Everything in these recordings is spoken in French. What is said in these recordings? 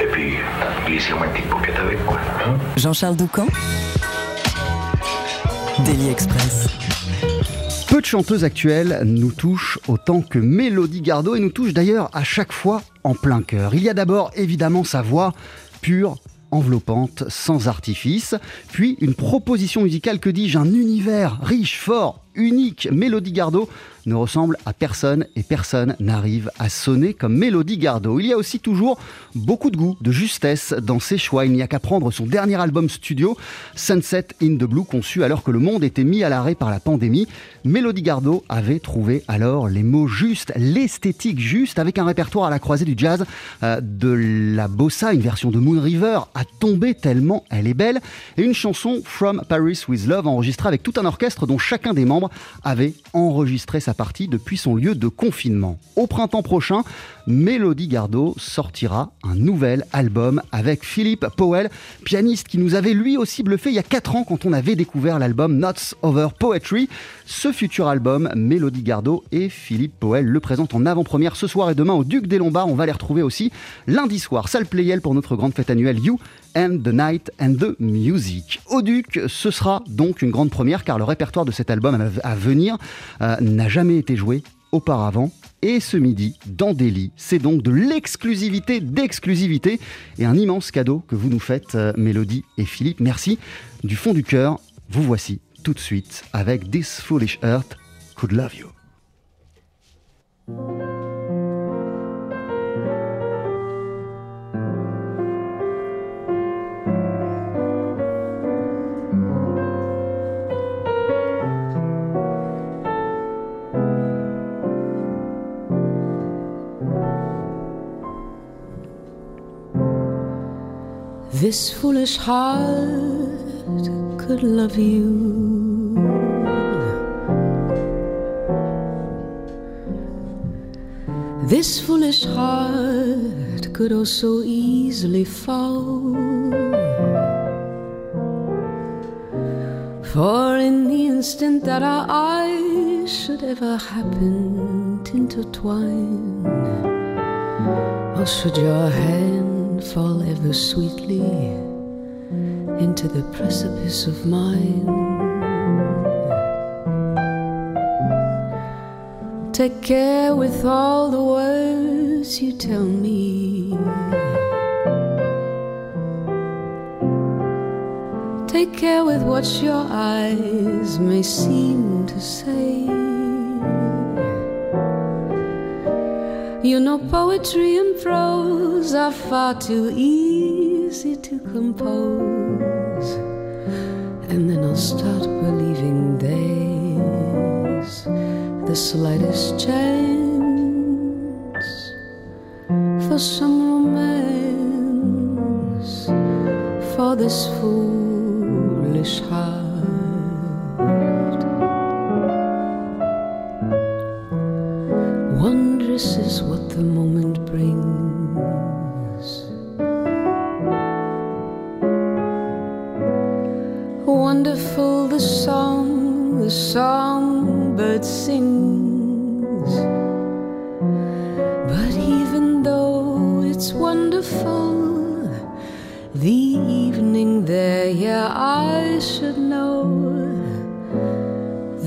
Et puis, glissez-moi une petite paupiette avec, quoi. Hein. Jean-Charles Doucan Daily Express. Peu de chanteuses actuelles nous touchent autant que Mélodie Gardot et nous touchent d'ailleurs à chaque fois en plein cœur. Il y a d'abord évidemment sa voix pure, enveloppante, sans artifice, puis une proposition musicale, que dis-je, un univers riche, fort, unique. Mélodie Gardot ne ressemble à personne et personne n'arrive à sonner comme Mélodie Gardot. Il y a aussi toujours beaucoup de goût, de justesse dans ses choix. Il n'y a qu'à prendre son dernier album studio, Sunset in the Blue, conçu alors que le monde était mis à l'arrêt par la pandémie. Mélodie Gardot avait trouvé alors les mots justes, l'esthétique juste, avec un répertoire à la croisée du jazz, euh, de la bossa, une version de Moon River, a tombé tellement elle est belle, et une chanson From Paris with Love enregistrée avec tout un orchestre dont chacun des membres avait enregistré sa partie depuis son lieu de confinement. Au printemps prochain, Mélodie Gardot sortira un nouvel album avec Philippe Powell, pianiste qui nous avait lui aussi bluffé il y a 4 ans quand on avait découvert l'album Notes Over Poetry. Ce futur album, Mélodie Gardot et Philippe Powell le présentent en avant-première ce soir et demain au Duc des Lombards. On va les retrouver aussi lundi soir, salle Playel pour notre grande fête annuelle You and the Night and the Music. Au Duc, ce sera donc une grande première car le répertoire de cet album à venir euh, n'a jamais été joué auparavant. Et ce midi, dans Delhi, c'est donc de l'exclusivité d'exclusivité et un immense cadeau que vous nous faites, euh, Mélodie et Philippe. Merci du fond du cœur. Vous voici tout de suite avec This Foolish Earth Could Love You. This foolish heart could love you. This foolish heart could also easily fall. For in the instant that our eyes should ever happen to intertwine, or should your hand fall ever sweetly into the precipice of mine. Take care with all the words you tell me. Take care with what your eyes may seem to say. You know, poetry and prose are far too easy to compose. And then I'll start believing there's the slightest chance for some romance for this foolish heart. The moment brings. Wonderful the song the songbird sings. But even though it's wonderful, the evening there, yeah, I should know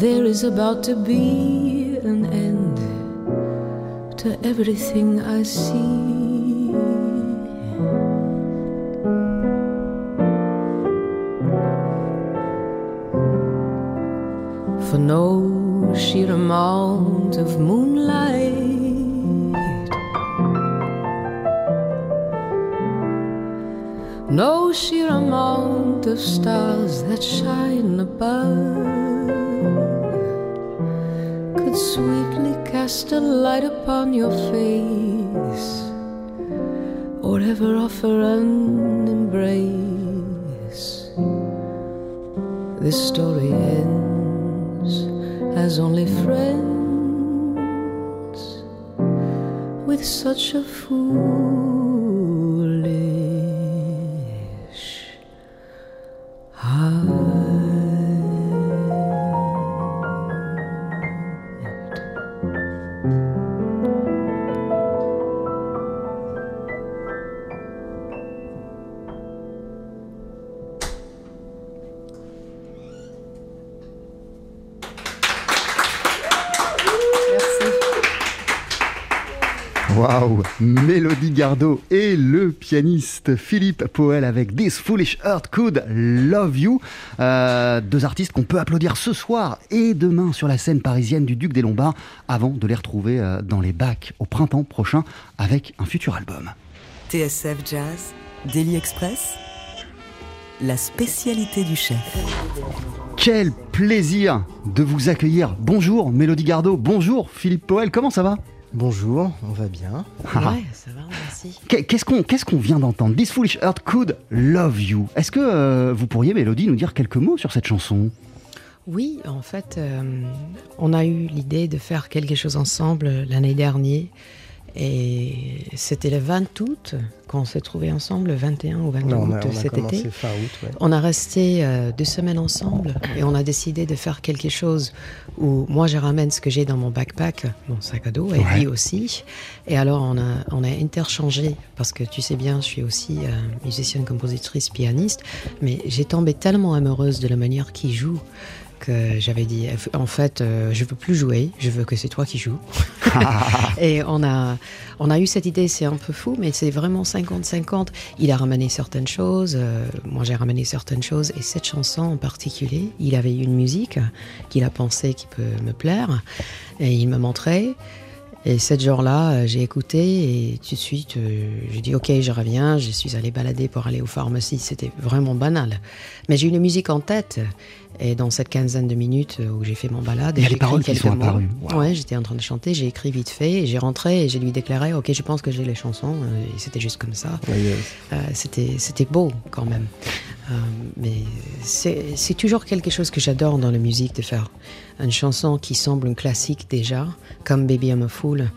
there is about to be to everything I see. For no sheer amount of moonlight No sheer amount of stars that shine above could sweetly cast a light upon your face, or ever offer an embrace this story ends as only friends with such a foolish Waouh Mélodie Gardot et le pianiste Philippe Poel avec This Foolish Heart Could Love You. Euh, deux artistes qu'on peut applaudir ce soir et demain sur la scène parisienne du Duc des Lombards avant de les retrouver euh, dans les bacs au printemps prochain avec un futur album. TSF Jazz, Daily Express, la spécialité du chef. Quel plaisir de vous accueillir. Bonjour Mélodie Gardot, bonjour Philippe Poel, comment ça va? Bonjour, on va bien. Ah. Ouais, ça va, merci. Qu'est- Qu'est-ce qu'on qu'est-ce qu'on vient d'entendre? This Foolish Heart Could Love You. Est-ce que euh, vous pourriez, Mélodie, nous dire quelques mots sur cette chanson? Oui, en fait, euh, on a eu l'idée de faire quelque chose ensemble l'année dernière. Et c'était le 20 août qu'on s'est trouvés ensemble, le 21 ou 22 Non, on août a, on a cet été. fin août. ouais. On a resté euh, deux semaines ensemble et on a décidé de faire quelque chose où moi je ramène ce que j'ai dans mon backpack, mon sac à dos, et Ouais. lui aussi. Et alors on a, on a interchangé, parce que tu sais bien, je suis aussi euh, musicienne, compositrice, pianiste, mais j'ai tombé tellement amoureuse de la manière qu'il joue que j'avais dit, en fait, euh, je veux plus jouer, je veux que c'est toi qui joues. Et on a, on a eu cette idée, c'est un peu fou, mais c'est vraiment 50-50. Il a ramené certaines choses, euh, moi j'ai ramené certaines choses, et cette chanson en particulier, il avait une musique qu'il a pensé qui peut me plaire, et il me montrait. Et cette jour-là, euh, j'ai écouté et tout de suite, euh, j'ai dit ok, je reviens. Je suis allé balader pour aller aux pharmacies. C'était vraiment banal. Mais j'ai eu une musique en tête. Et dans cette quinzaine de minutes euh, où j'ai fait mon balade, j'ai écrit quelques sont mots. Wow. Ouais, j'étais en train de chanter, j'ai écrit vite fait, j'ai rentré et j'ai lui déclaré ok, je pense que j'ai les chansons. Et c'était juste comme ça. Euh, c'était c'était beau quand même. Euh, mais c'est toujours quelque chose que j'adore dans la musique de faire une chanson qui semble un classique déjà, comme Baby I'm a Fool.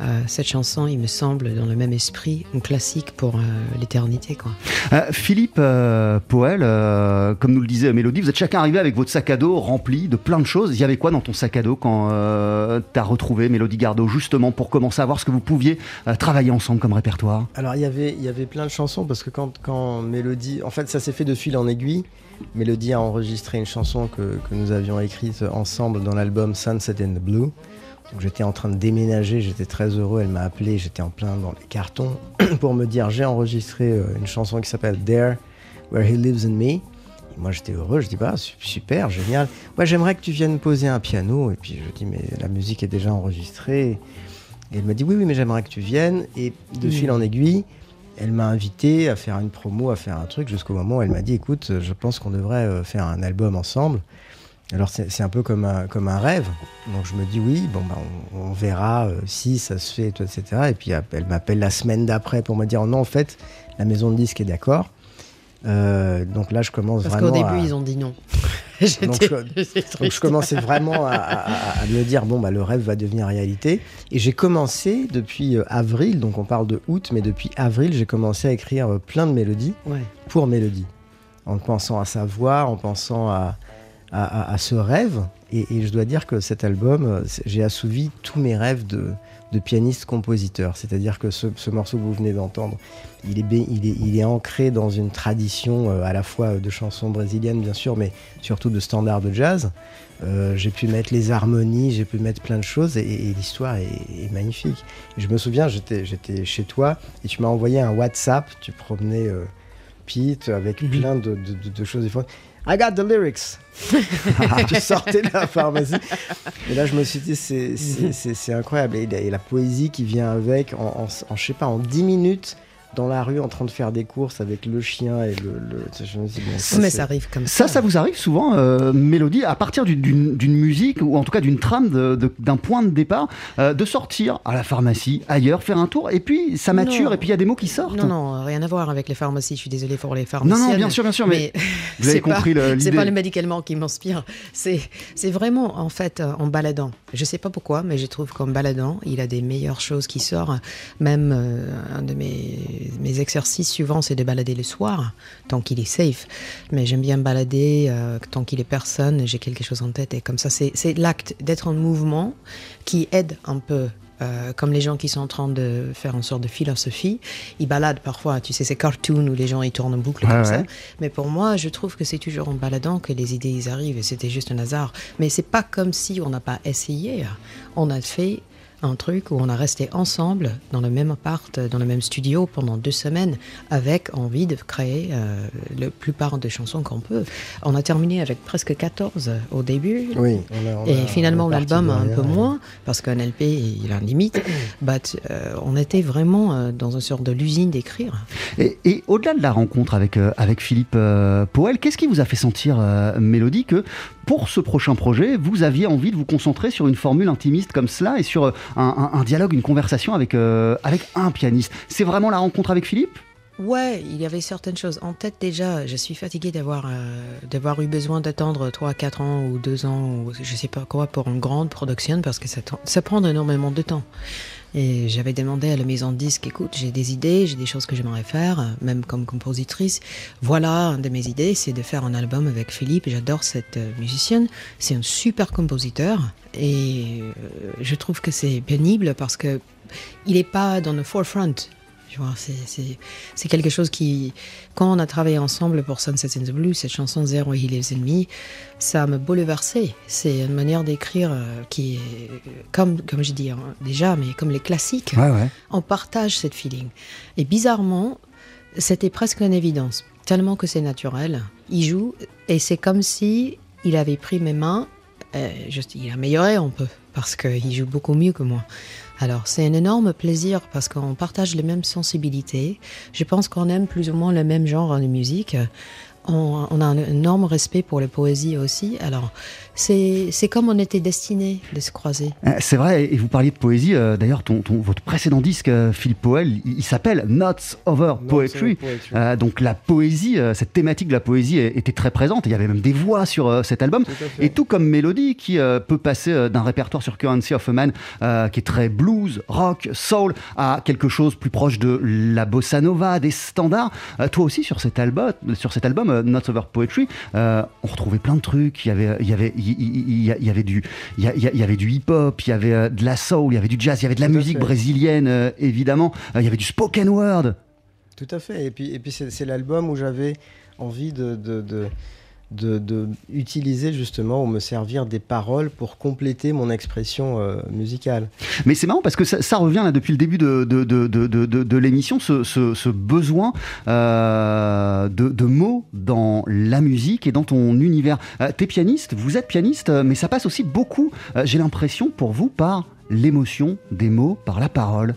Euh, cette chanson, il me semble, dans le même esprit, un classique pour euh, l'éternité. quoi. Euh, Philippe euh, Poel, euh, comme nous le disait Mélodie, vous êtes chacun arrivé avec votre sac à dos rempli de plein de choses. Il y avait quoi dans ton sac à dos quand euh, tu as retrouvé Mélodie Gardot, justement pour commencer à voir ce que vous pouviez euh, travailler ensemble comme répertoire? Alors il y avait, il y avait plein de chansons parce que quand, quand Mélodie, en fait ça s'est fait de fil en aiguille. Mélodie a enregistré une chanson que, que nous avions écrite ensemble dans l'album Sunset in the Blue. Donc j'étais en train de déménager, j'étais très heureux, elle m'a appelé, j'étais en plein dans les cartons pour me dire j'ai enregistré euh, une chanson qui s'appelle There Where He Lives in Me. Et moi j'étais heureux, je dis bah su- super, génial. Ouais, j'aimerais que tu viennes poser un piano. Et puis je dis mais la musique est déjà enregistrée. Et elle m'a dit oui, oui, mais j'aimerais que tu viennes. Et de Mm. fil en aiguille, elle m'a invité à faire une promo, à faire un truc, jusqu'au moment où elle m'a dit écoute, je pense qu'on devrait euh, faire un album ensemble. Alors c'est un peu comme un, rêve. Donc je me dis oui, bon bah on, verra euh, si ça se fait, etc. Et puis elle m'appelle la semaine d'après pour me dire non, en fait, la maison de disque est d'accord. Euh, donc là je commence Parce vraiment qu'au début, à- ils ont dit non. donc je, donc je commençais vraiment à, à- à me dire bon bah le rêve va devenir réalité et j'ai commencé depuis euh, avril donc on parle de août mais depuis avril j'ai commencé à écrire euh, plein de mélodies Ouais. pour Mélodie en pensant à sa voix en pensant à, à, à- à ce rêve et, et je dois dire que cet album j'ai assouvi tous mes rêves de, de pianiste compositeur c'est à dire que ce, ce morceau que vous venez d'entendre il est, il, est, il est ancré dans une tradition euh, à la fois de chansons brésiliennes bien sûr mais surtout de standards de jazz euh, j'ai pu mettre les harmonies, j'ai pu mettre plein de choses et, et l'histoire est, est magnifique. Et je me souviens, j'étais, chez toi et tu m'as envoyé un WhatsApp, tu promenais euh, Pete avec Mhm. plein de, de- de- de choses différentes. I got the lyrics. tu sortais de la pharmacie. Et là, je me suis dit, c'est, Mhm. incroyable. Et, la- et la poésie qui vient avec, en, en, en, je sais pas, en 10 minutes, dans la rue en train de faire des courses avec le chien et le. je me dis, bon, mais ça arrive comme ça. Ça, ça vous arrive souvent, euh, Mélodie, à partir d'une musique ou en tout cas d'une trame, d'un point de départ, euh, de sortir à la pharmacie, ailleurs, faire un tour, et puis ça mature, et puis il y a des mots qui sortent. Non, non, rien à voir avec les pharmacies. Je suis désolée pour les pharmaciens. Non, non, bien sûr, bien sûr, mais, vous avez compris l'idée. C'est pas le médicament qui m'inspire. C'est vraiment, en fait, en baladant. Je sais pas pourquoi, mais je trouve qu'en baladant, il a des meilleures choses qui sortent. Même un de mes mes, exercices suivants, c'est de balader le soir, tant qu'il est safe. Mais j'aime bien balader euh, tant qu'il est personne, j'ai quelque chose en tête. Et comme ça, c'est l'acte d'être en mouvement qui aide un peu euh, comme les gens qui sont en train de faire une sorte de philosophie, ils baladent parfois, tu sais, ces cartoons où les gens ils tournent en boucle comme ça. Mais pour moi, je trouve que c'est toujours en baladant que les idées ils arrivent et c'était juste un hasard. Mais c'est pas comme si on n'a pas essayé. On a fait un truc où on a resté ensemble dans le même appart, dans le même studio pendant deux semaines, avec envie de créer euh, la plupart des chansons qu'on peut. On a terminé avec presque 14 au début. Oui, et finalement l'album un peu moins, parce qu'un LP il a une limite. but, euh, on était vraiment euh, dans une sorte de l'usine d'écrire. Et, et au-delà de la rencontre avec, avec Philippe Poel, qu'est-ce qui vous a fait sentir, Mélodie, que pour ce prochain projet, vous aviez envie de vous concentrer sur une formule intimiste comme cela et sur un, dialogue, une conversation avec, euh, avec un pianiste. C'est vraiment la rencontre avec Philippe? Ouais, il y avait certaines choses. En tête déjà, je suis fatiguée d'avoir euh, d'avoir eu besoin d'attendre 3, 4 ans ou 2 ans ou je sais pas quoi pour une grande production parce que ça, ça prend énormément de temps. Et j'avais demandé à la maison de disque, écoute, j'ai des idées, j'ai des choses que j'aimerais faire, même comme compositrice. Voilà, une de mes idées, c'est de faire un album avec Philippe. J'adore cette euh, musicienne. C'est un super compositeur. Et euh, je trouve que c'est pénible parce que il n'est pas dans le forefront c'est quelque chose qui, quand on a travaillé ensemble pour Sunset in the Blue, cette chanson Zero He Lives in Me, ça me bouleversé. C'est une manière d'écrire euh, qui est, comme, comme je dis hein, déjà, mais comme les classiques. On partage cette feeling. Et bizarrement, c'était presque une évidence, tellement que c'est naturel. Il joue et c'est comme si il avait pris mes mains. Euh, il a amélioré un peu parce qu'il joue beaucoup mieux que moi. Alors, c'est un énorme plaisir parce qu'on partage les mêmes sensibilités. Je pense qu'on aime plus ou moins le même genre de musique. On, a un énorme respect pour la poésie aussi. Alors, c'est comme on était destiné de se croiser. Euh, c'est vrai, et vous parliez de poésie. Euh, d'ailleurs, ton, votre précédent disque, euh, Philippe Poel, il, s'appelle Notes Over Poetry. donc la poésie, cette thématique de la poésie était très présente. Il y avait même des voix sur cet album. et tout comme Mélodie, qui peut passer d'un répertoire sur Currency of a Man, qui est très blues, rock, soul, à quelque chose plus proche de la bossa nova, des standards. toi aussi, sur cet album, sur cet album Notes Over Poetry, on retrouvait plein de trucs. Il y avait, il y avait il y, avait du, il y, avait du hip-hop, il y avait euh, de la soul, il y avait du jazz, il y avait de la musique brésilienne, euh, évidemment, euh, il y avait du spoken word. Tout à fait. Et puis, et puis c'est l'album où j'avais envie de, de, de de, utiliser justement ou me servir des paroles pour compléter mon expression musicale. Mais c'est marrant parce que ça, revient là depuis le début de, de, de l'émission, ce, ce, besoin de, mots dans la musique et dans ton univers. Euh, T'es pianiste, vous êtes pianiste, mais ça passe aussi beaucoup, j'ai l'impression, pour vous, par l'émotion des mots, par la parole.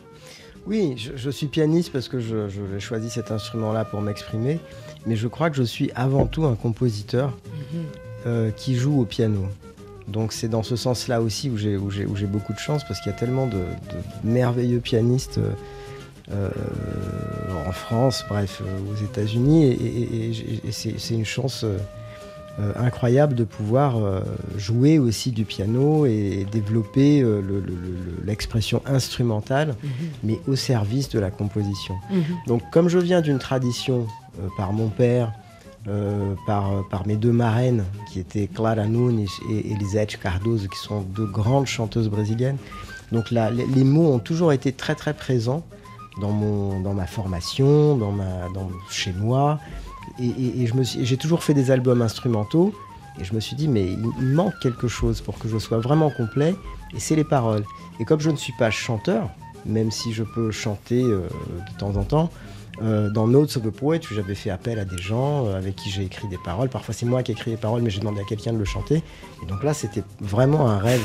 Oui, je, suis pianiste parce que j'ai choisi cet instrument-là pour m'exprimer, mais je crois que je suis avant tout un compositeur mhm. euh, qui joue au piano. Donc c'est dans ce sens-là aussi où j'ai beaucoup de chance parce qu'il y a tellement de, merveilleux pianistes euh, en France, bref, euh, aux États-Unis, et, c'est une chance euh, incroyable de pouvoir euh, jouer aussi du piano et développer euh, l'expression instrumentale, mhm. mais au service de la composition. Mhm. Donc comme je viens d'une tradition par mon père, par, par, mes deux marraines, qui étaient Clara Nunes et Elisete Cardoso, qui sont deux grandes chanteuses brésiliennes. Donc là, les, mots ont toujours été très très présents dans, mon, dans ma formation, dans ma, dans, chez moi. Et, j'ai toujours fait des albums instrumentaux. Et je me suis dit, mais il manque quelque chose pour que je sois vraiment complet. Et c'est les paroles. Et comme je ne suis pas chanteur, même si je peux chanter euh, de temps en temps, euh, dans Notes of a Poet, j'avais fait appel à des gens euh, avec qui j'ai écrit des paroles. Parfois, c'est moi qui ai écrit les paroles, mais j'ai demandé à quelqu'un de le chanter. Et donc là, c'était vraiment un rêve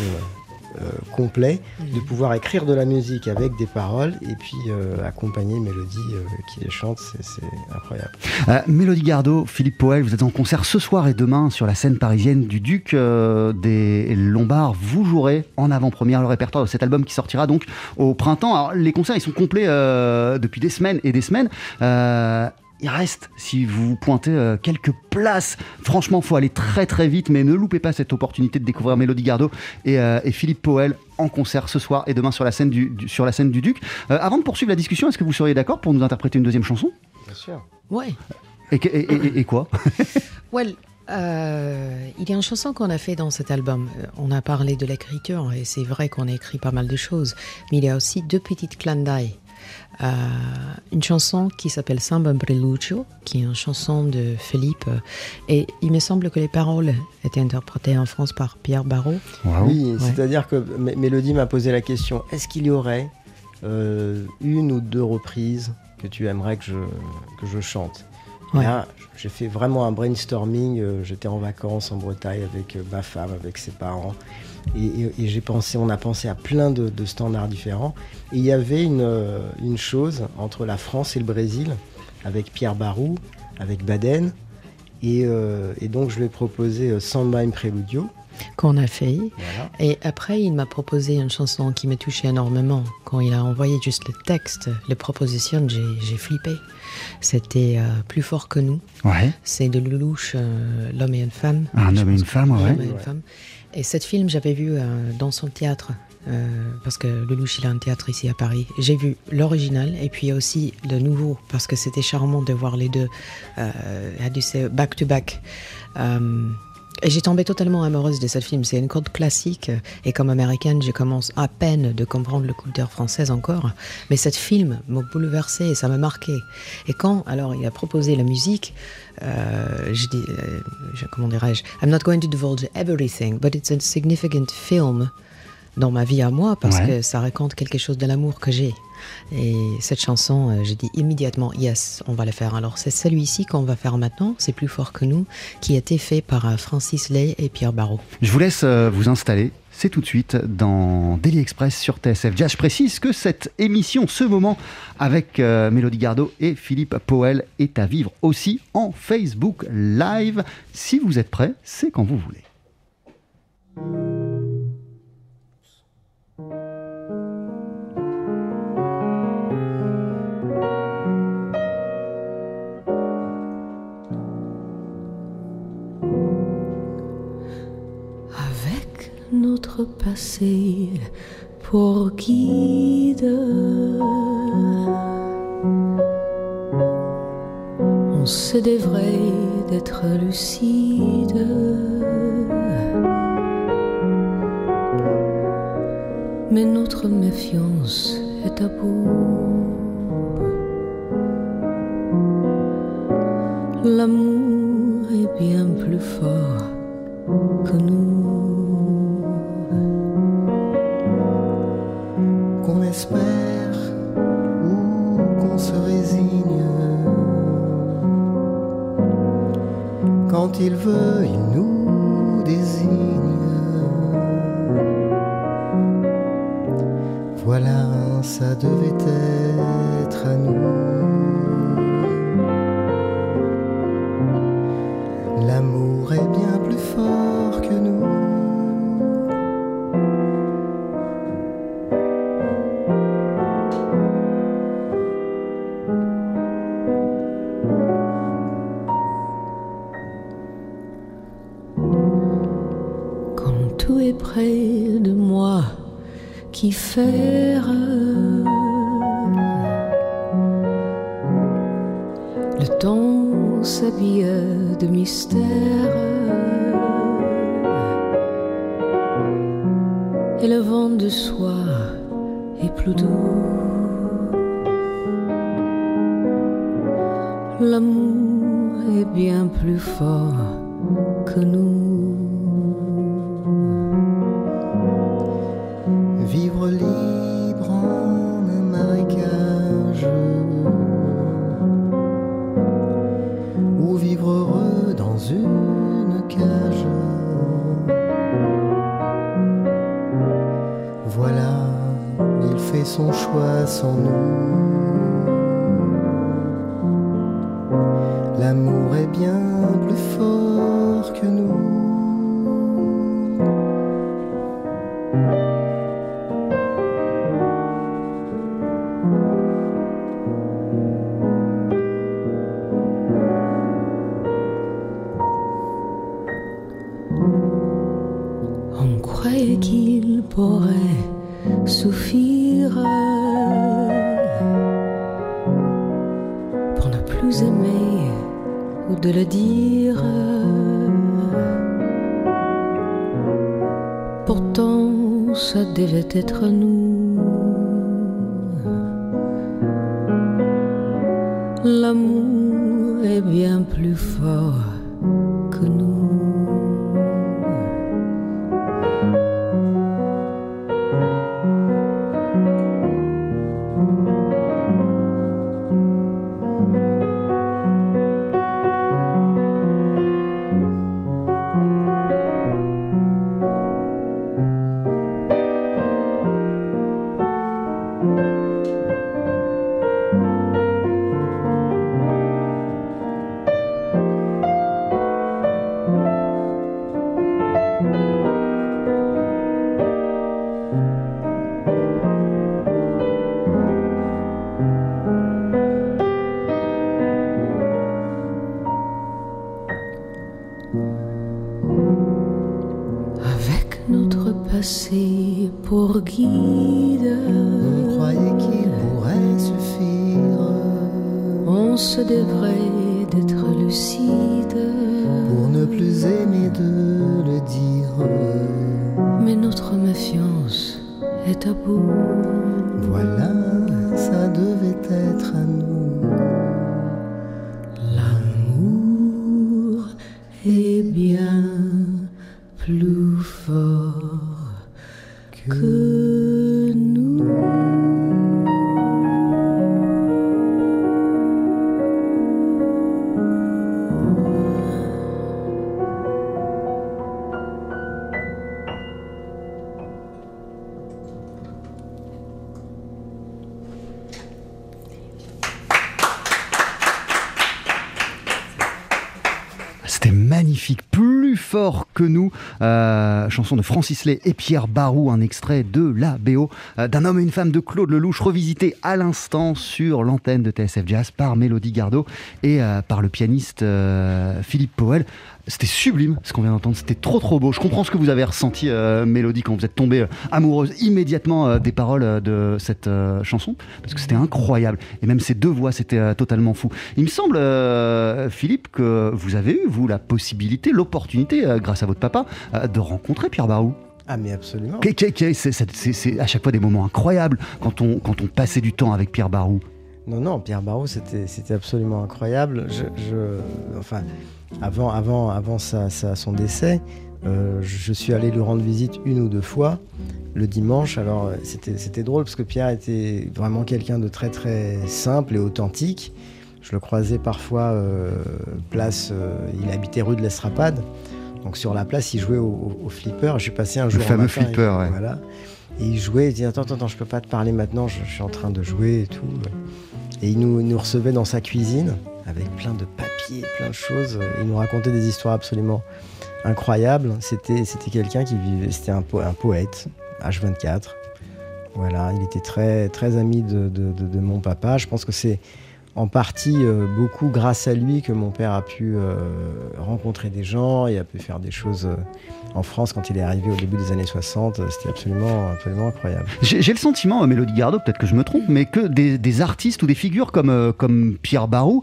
euh, complet, de pouvoir écrire de la musique avec des paroles et puis euh, accompagner Mélodie euh, qui les chante, c'est- incroyable. Mélodie Gardot, Philippe Poel, vous êtes en concert ce soir et demain sur la scène parisienne du Duc des Lombards. Vous jouerez en avant-première le répertoire de cet album qui sortira donc au printemps. Alors, les concerts, ils sont complets depuis des semaines et des semaines. Il reste, si vous pointez euh, quelques places, franchement, faut aller très très vite, mais ne loupez pas cette opportunité de découvrir Mélodie Gardot et, euh, et Philippe Poel en concert ce soir et demain sur la scène du, du- sur la scène du Duc. Euh, avant de poursuivre la discussion, est-ce que vous seriez d'accord pour nous interpréter une deuxième chanson? Bien sûr. Ouais. et, que- et- et- et quoi? Well, euh, il y a une chanson qu'on a fait dans cet album. On a parlé de l'écriture et c'est vrai qu'on a écrit pas mal de choses, mais il y a aussi deux petites clins d'œil. Euh, une chanson qui s'appelle Samba Breluccio, qui est une chanson de Philippe, et il me semble que les paroles étaient interprétées en France par Pierre Barrault. Oui, Ouais. c'est-à-dire que M- Mélodie m'a posé la question est-ce qu'il y aurait euh, une ou deux reprises que tu aimerais que je, que je chante? Ouais. Là, j'ai fait vraiment un brainstorming. euh, J'étais en vacances en Bretagne avec ma femme, avec ses parents. Et, et- et j'ai pensé, on a pensé à plein de, de standards différents. Et il y avait une, euh, une chose entre la France et le Brésil, avec Pierre Barou, avec Baden. Et, euh, et donc, je lui ai proposé euh, Samba in Preludio. qu'on a fait. Voilà. Et après, il m'a proposé une chanson qui me touchait énormément. Quand il a envoyé juste le texte, les propositions, j'ai flippé. C'était euh, Plus fort que nous. Ouais. C'est de Lelouch, euh, L'homme et une femme. Un Je homme et une femme, ouais. L'homme et une femme. Et cette film, j'avais vu euh, dans son théâtre. euh, parce que Lelouch, il a un théâtre ici à Paris. J'ai vu l'original et puis aussi le nouveau, parce que c'était charmant de voir les deux, euh, you say, back to back. J'ai tombé totalement amoureuse de cette film. C'est une code classique. Et comme américaine, je commence à peine de comprendre le culture française encore. Mais cette film m'a bouleversée et ça m'a marqué. Et quand, alors, il a proposé la musique, euh, je dis, euh, comment dirais-je, I'm not going to divulge everything, but it's a significant film dans ma vie à moi parce Ouais. que ça raconte quelque chose de l'amour que j'ai. Et cette chanson, euh, j'ai dit immédiatement, yes, on va la faire. Alors c'est celui-ci qu'on va faire maintenant, c'est plus fort que nous, qui a été fait par euh, Francis Lay et Pierre Barrault. Je vous laisse euh, vous installer. C'est tout de suite dans Daily Express sur TSF Jazz. Je précise que cette émission, ce moment avec euh, Mélodie Gardot et Philippe Poel est à vivre aussi en Facebook Live. Si vous êtes prêts, c'est quand vous voulez. Passé pour guide. On se devrait d'être lucide. Mais notre méfiance est à bout. L'amour est bien plus fort que nous. Espère ou qu'on se résigne. Quand il veut, il nous désigne. Voilà, ça devait être à nous. Le temps s'habille de mystère et le vent de soie est plus doux. L'amour est bien plus fort que nous. Plus aimer ou de le dire. Pourtant, ça devait être nous. L'amour est bien plus fort Avec notre passé pour guide, On croyait qu'il pourrait suffire? On se devrait d'être lucide. pour ne plus aimer de le dire. Mais notre méfiance est à bout. Voilà, ça devait être à nous. De Francis Lay et Pierre Barou, un extrait de la BO euh, d'un homme et une femme de Claude Lelouch, revisité à l'instant sur l'antenne de TSF Jazz par Mélodie Gardot et euh, par le pianiste euh, Philippe Powell. C'était sublime ce qu'on vient d'entendre, c'était trop trop beau. Je comprends ce que vous avez ressenti, Mélodie, quand vous êtes tombée amoureuse immédiatement des paroles de cette chanson, parce que c'était incroyable. Et même ces deux voix, c'était totalement fou. Il me semble, Philippe, que vous avez eu, vous, la possibilité, l'opportunité, grâce à votre papa, de rencontrer Pierre Barou. Ah, mais absolument. C'est à chaque fois des moments incroyables quand on, quand on passait du temps avec Pierre Barou. Non, non, Pierre Barrault, c'était c'était absolument incroyable. Je, je- enfin, avant, avant, avant sa- sa- son décès, euh, je suis allé lui rendre visite une ou deux fois le dimanche. Alors, c'était c'était drôle parce que Pierre était vraiment quelqu'un de très, très simple et authentique. Je le croisais parfois euh, place. euh, il habitait rue de l'Estrapade. Donc, sur la place, il jouait au, au- flipper. Je suis passé un jour. un fameux matin, flipper, et- ouais. Voilà. Et il jouait, il dit Attends, attends, attends, je peux pas te parler maintenant, je, je suis en train de jouer et tout. Et il nous, recevait dans sa cuisine avec plein de papiers, plein de choses. Il nous racontait des histoires absolument incroyables. C'était, c'était quelqu'un qui vivait, c'était un, po- un poète, H24. Voilà, il était très, très ami de, de- de- de mon papa. Je pense que c'est en partie euh, beaucoup grâce à lui que mon père a pu euh, rencontrer des gens et a pu faire des choses euh, en France quand il est arrivé au début des années 60. C'était absolument, absolument incroyable. J'ai le sentiment, Mélodie Gardot, peut-être que je me trompe, mais que des, des artistes ou des figures comme, comme Pierre Barou,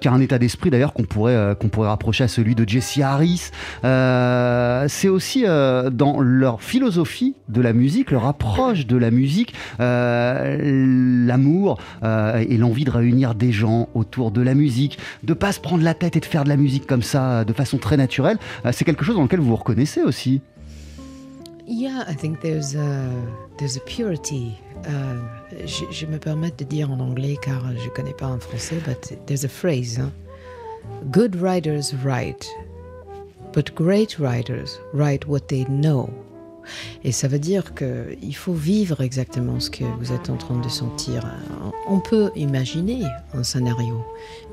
qui a un état d'esprit d'ailleurs qu'on pourrait, qu'on pourrait rapprocher à celui de Jesse Harris, c'est aussi dans leur philosophie de la musique, leur approche de la musique, l'amour et l'envie de réunir des gens autour de la musique, de pas se prendre la tête et de faire de la musique comme ça de façon très naturelle. Euh, c'est quelque chose dans lequel vous vous reconnaissez aussi. Yeah, I think there's a, there's a purity. Uh, je, je me permets de dire en anglais car je connais pas en français, but there's a phrase. hein. Good writers write, but great writers write what they know. Et ça veut dire qu'il faut vivre exactement ce que vous êtes en train de sentir. On peut imaginer un scénario,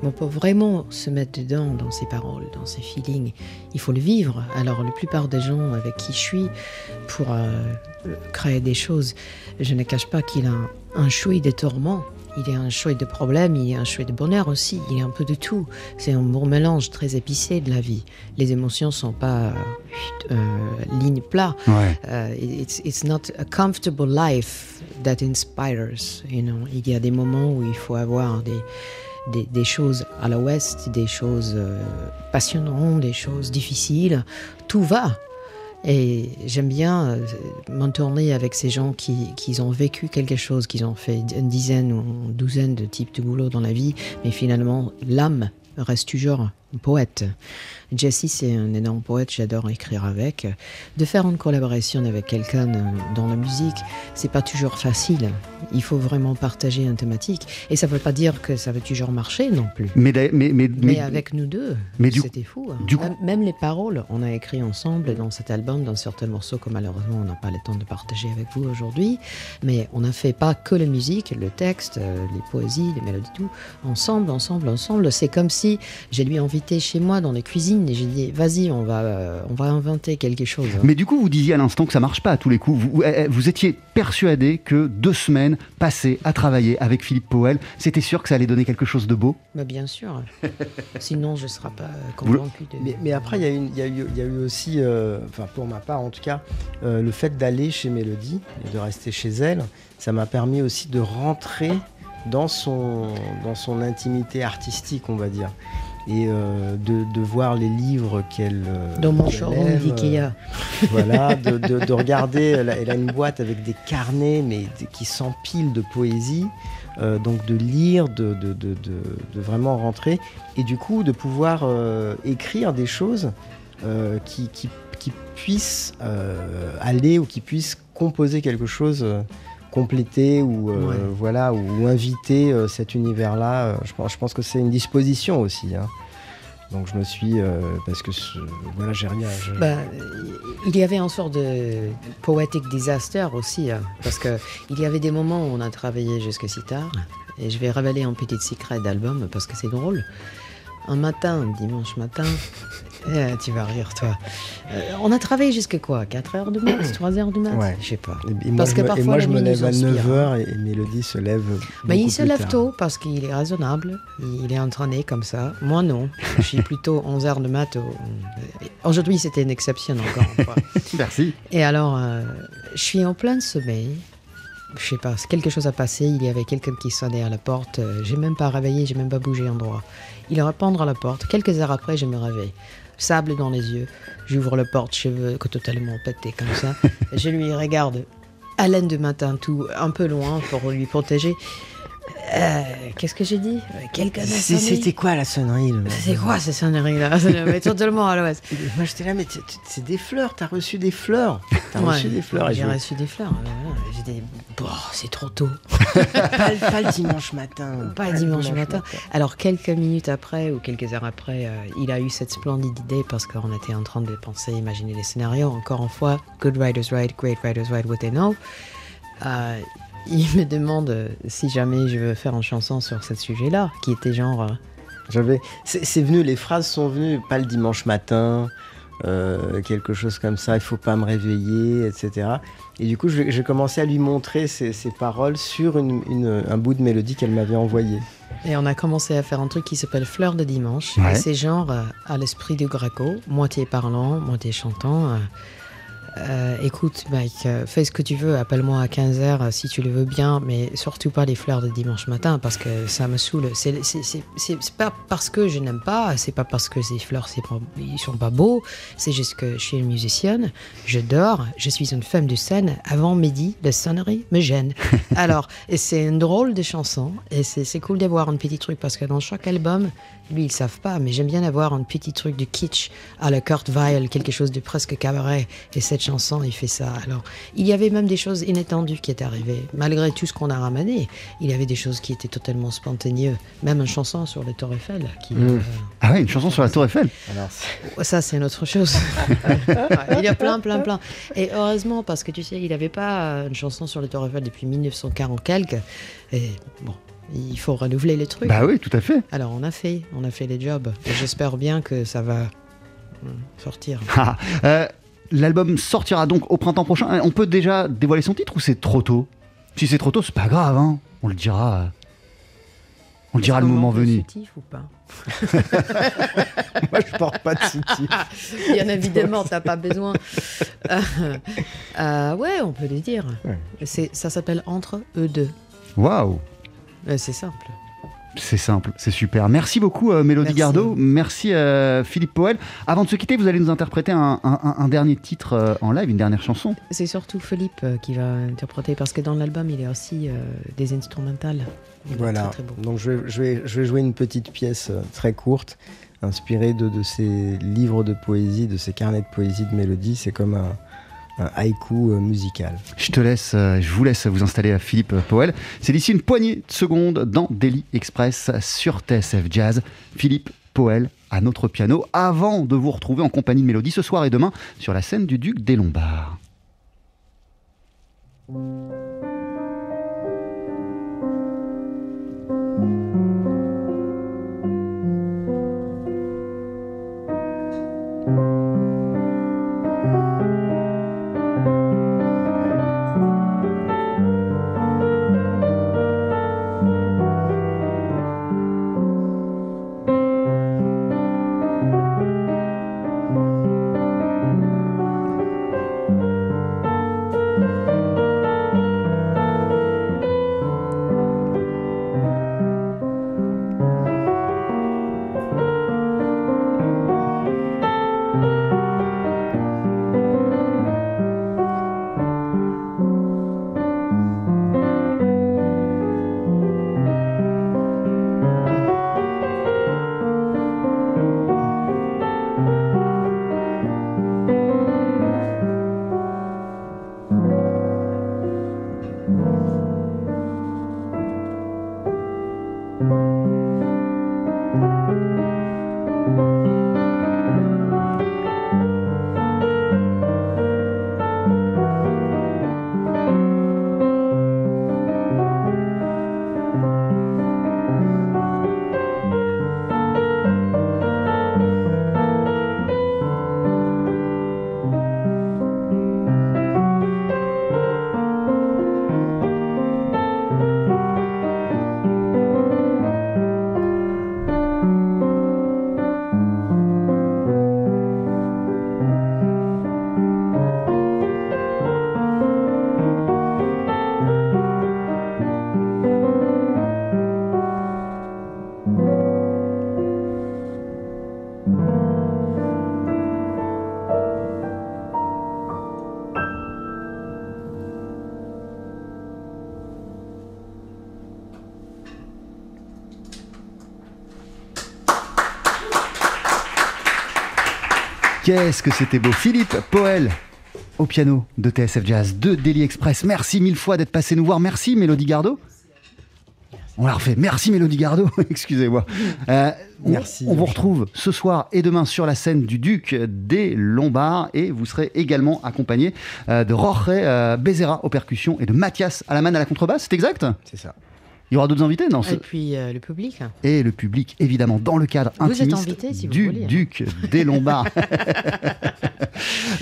mais peut vraiment se mettre dedans dans ses paroles, dans ses feelings. Il faut le vivre. Alors, la plupart des gens avec qui je suis pour euh, créer des choses, je ne cache pas qu'il a un, un chouï de tourments il y a un chouette de problèmes, il y a un chouette de bonheur aussi, il y a un peu de tout. C'est un bon mélange très épicé de la vie. Les émotions sont pas euh, ligne plat. Ouais. Euh, it's, it's not a comfortable life that inspires. You know. Il y a des moments où il faut avoir des, des, des choses à l'ouest, des choses euh, passionnantes, des choses difficiles. Tout va. Et j'aime bien euh, m'entourner avec ces gens qui, qui ont vécu quelque chose, qui ont fait une dizaine ou une douzaine de types de boulot dans la vie, mais finalement, l'âme reste toujours poète. Jesse, c'est un énorme poète, j'adore écrire avec. De faire une collaboration avec quelqu'un euh, dans la musique, c'est pas toujours facile. Il faut vraiment partager une thématique. Et ça veut pas dire que ça va toujours marcher non plus. Mais, d'a- mais, mais, Mais mais- avec nous deux, c'était fou. hein. du coup- même, même les paroles, on a écrit ensemble dans cet album, dans certains morceaux que malheureusement on n'a pas le temps de partager avec vous aujourd'hui. Mais on n'a fait pas que la musique, le texte, euh, les poésies, les mélodies, tout. Ensemble, ensemble, ensemble. C'est comme si je lui invité chez moi dans les cuisines et j'ai dit vas-y, on va, euh, on va inventer quelque chose. hein. Mais du coup, vous disiez à l'instant que ça marche pas à tous les coups. Vous, eh, eh, vous étiez persuadé que deux semaines passées à travailler avec Philippe Powell, c'était sûr que ça allait donner quelque chose de beau? Mais bien sûr. Sinon, je ne serais pas convaincu de. Mais, mais après, il y, a une- il y a eu- il y a eu aussi, euh, enfin pour ma part en tout cas, euh, le fait d'aller chez Mélodie et de rester chez elle, ça m'a permis aussi de rentrer dans son, dans son intimité artistique, on va dire. Et euh, de, de voir les livres qu'elle. euh, Dans mon showroom d'Ikea. euh, voilà, de, de- de regarder. Elle a, elle a une boîte avec des carnets, mais qui s'empilent de poésie. Donc de lire, de, vraiment rentrer. Et du coup, de pouvoir écrire des choses qui, qui, qui puissent aller ou qui puissent composer quelque chose. Compléter ou euh, Ouais. voilà ou, inviter euh, cet univers-là. euh, je, pense, je pense que c'est une disposition aussi. hein. Donc je me suis euh, parce que ce- voilà j'ai rien. je- Ben, il y avait une sorte de poetic disaster aussi, hein, parce que il y avait des moments où on a travaillé jusque si tard, et je vais révéler un petit secret d'album parce que c'est drôle. Un matin, dimanche matin, eh, tu vas rire toi. Euh, on a travaillé jusque quoi? 4 heures du mat 3 heures du mat Ouais. Je sais pas. Et, et moi, Parce je que et parfois, moi, je me lève à inspire. 9h et, et Mélodie se lève. Il se lève tard. tôt parce qu'il est raisonnable. Il est entraîné comme ça. Moi, non. Je suis plutôt 11 heures de mat. au- Aujourd'hui, c'était une exception encore une fois. Merci. Et alors, euh, je suis en plein sommeil. Je sais pas, quelque chose a passé. Il y avait quelqu'un qui sonnait à la porte. euh, J'ai même pas réveillé, j'ai même pas bougé un droit. Il répondre à la porte. Quelques heures après, je me réveille. Sable dans les yeux. J'ouvre la porte, cheveux totalement pétés comme ça. je lui regarde. Haleine de matin, tout un peu loin pour lui protéger. Euh, Qu'est-ce que j'ai dit Quelqu'un C'est- sonné. C'était quoi la sonnerie C'est quoi ces sonneries-là Mais totalement à l'ouest. Moi j'étais là, mais c'est des fleurs, t'as reçu des fleurs. T'as Ouais, reçu des fleurs. J'ai reçu des fleurs. euh, voilà. J'ai dit, bon, c'est trop tôt. pas, le- pas le dimanche matin. Pas le dimanche matin. Alors, quelques minutes après ou quelques heures après, euh, il a eu cette splendide idée parce qu'on était en train de penser, imaginer les scénarios. Encore une fois, good writers write, great writers write what they know. Euh, il me demande euh, si jamais je veux faire une chanson sur ce sujet-là, qui était genre. euh, J'avais, c'est venu, les phrases sont venues, pas le dimanche matin, euh, quelque chose comme ça, il faut pas me réveiller, etc. Et du coup, j'ai commencé à lui montrer ces, ces paroles sur une- une- un bout de mélodie qu'elle m'avait envoyé. Et on a commencé à faire un truc qui s'appelle Fleur de dimanche. Ouais. Et c'est genre euh, à l'esprit du Greco, moitié parlant, moitié chantant. euh, euh, écoute, Mike, euh, fais ce que tu veux, appelle-moi à 15h si tu le veux bien, mais surtout pas les fleurs de dimanche matin parce que ça me saoule. C'est pas parce que je n'aime pas, c'est pas parce que ces fleurs pas- ils sont pas beaux, c'est juste que je suis une musicienne, je dors, je suis une femme de scène. Avant midi, la sonnerie me gêne. Alors, c'est une drôle de chanson et c'est cool d'avoir un petit truc parce que dans chaque album, Lui, ils savent pas, mais j'aime bien avoir un petit truc de kitsch à la Kurt Weill, quelque chose de presque cabaret. Et cette chanson, il fait ça. Alors, il y avait même des choses inattendues qui étaient arrivées. Malgré tout ce qu'on a ramené, il y avait des choses qui étaient totalement spontanéeuses. Même une chanson sur le Tour Eiffel. Qui, mmh. Ah ouais, une chanson sur la Tour Eiffel Alors, Ça, c'est une autre chose. il y a plein, plein, plein. Et heureusement, parce que tu sais, il n'avait pas une chanson sur le Tour Eiffel depuis 1940 quelques. Et bon, il faut renouveler les trucs. Bah oui, tout à fait. Alors on a fait, on a fait les jobs. J'espère bien que ça va hmm, sortir. Ah, euh, l'album sortira donc au printemps prochain. On peut déjà dévoiler son titre ou c'est trop tôt? Si c'est trop tôt, c'est pas grave, hein. On le dira. Euh, on le dira le moment venu. ou pas? Moi, je porte pas de soutif. Bien évidemment, t'as pas besoin. Euh, ouais, on peut le dire. Ça s'appelle Entre eux deux. Waouh c'est simple. C'est simple, c'est super. Merci beaucoup euh, Mélodie Gardot, merci euh, Philippe Poel. Avant de se quitter, vous allez nous interpréter un, dernier titre euh, en live, une dernière chanson. C'est surtout Philippe qui va interpréter parce que dans l'album il y a aussi des instrumentales. Voilà, donc je vais, je, vais, je vais, jouer une petite pièce très courte inspirée de, de ces livres de poésie, de ces carnets de poésie de Mélodie. C'est comme un, un haïku euh, musical. Je te laisse, euh, je vous laisse vous installer à Philippe Powell. C'est d'ici une poignée de secondes dans Daily Express sur TSF Jazz. Philippe Powell à notre piano avant de vous retrouver en compagnie de Mélodie ce soir et demain sur la scène du Duc des Lombards. Qu'est-ce que c'était beau. Philippe Poel au piano de TSF Jazz, de Daily Express. Merci mille fois d'être passé nous voir. Merci Mélodie Gardot. On l'a refait. Merci Mélodie Gardot. Excusez-moi. Euh, Merci. On, vous retrouve ce soir et demain sur la scène du Duc des Lombards et vous serez également accompagné euh, de Jorge euh, Bezerra aux percussions et de Mathias Alaman à la contrebasse. C'est exact? C'est ça. Il y aura d'autres invités, non Et puis euh, le public. Et le public, évidemment, dans le cadre vous intimiste invité, du hein. Duc des Lombards.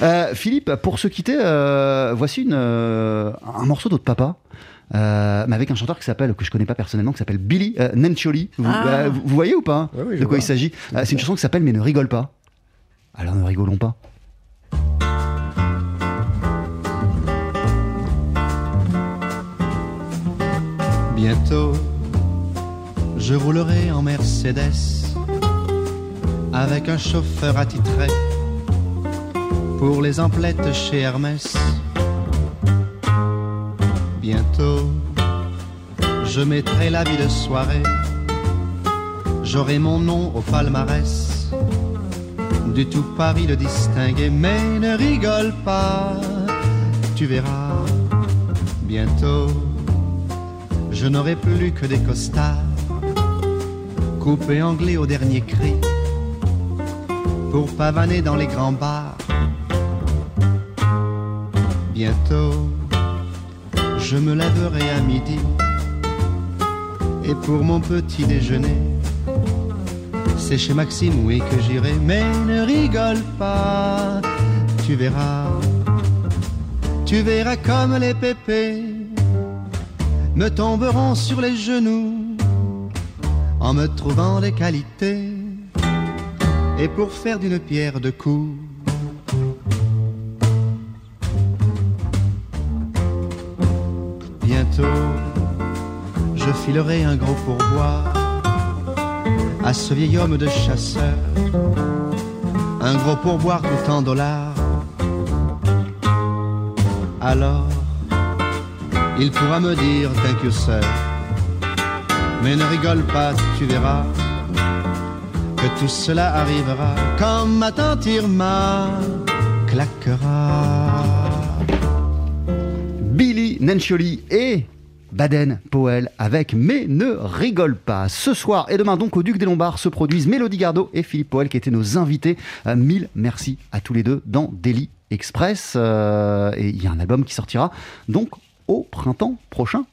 Euh, Philippe, pour se quitter, euh, voici une, un morceau d'autre papa. mais avec un chanteur qui s'appelle, que je connais pas personnellement, qui s'appelle Billy Nencioli. Vous, Ah. vous voyez ou pas oui, De quoi vois. il s'agit? C'est une chanson qui s'appelle Mais ne rigole pas. Alors ne rigolons pas. Bientôt, je roulerai en Mercedes avec un chauffeur attitré pour les emplettes chez Hermès. Bientôt, je mettrai la vie de soirée j'aurai mon nom au palmarès. Du tout Paris le distinguer, mais ne rigole pas, tu verras bientôt. Je n'aurai plus que des costards, coupés anglais au dernier cri, pour pavaner dans les grands bars. Bientôt, je me lèverai à midi, et pour mon petit déjeuner, c'est chez Maxime, oui, que j'irai, mais ne rigole pas, tu verras, tu verras comme les pépés me tomberont sur les genoux en me trouvant des qualités et pour faire d'une pierre deux coups. Bientôt, je filerai un gros pourboire à ce vieil homme de chasseur, un gros pourboire en dollars. Alors, il pourra me dire thank you sir. Mais ne rigole pas, tu verras que tout cela arrivera comme ma tante Irma claquera. Billy Nencioli et Baden Powell avec Mais ne rigole pas. Ce soir et demain donc au Duc des Lombards se produisent Mélodie Gardot et Philippe Powell qui étaient nos invités. Euh, mille merci à tous les deux dans Daily Express. Euh, et il y a un album qui sortira donc au printemps prochain.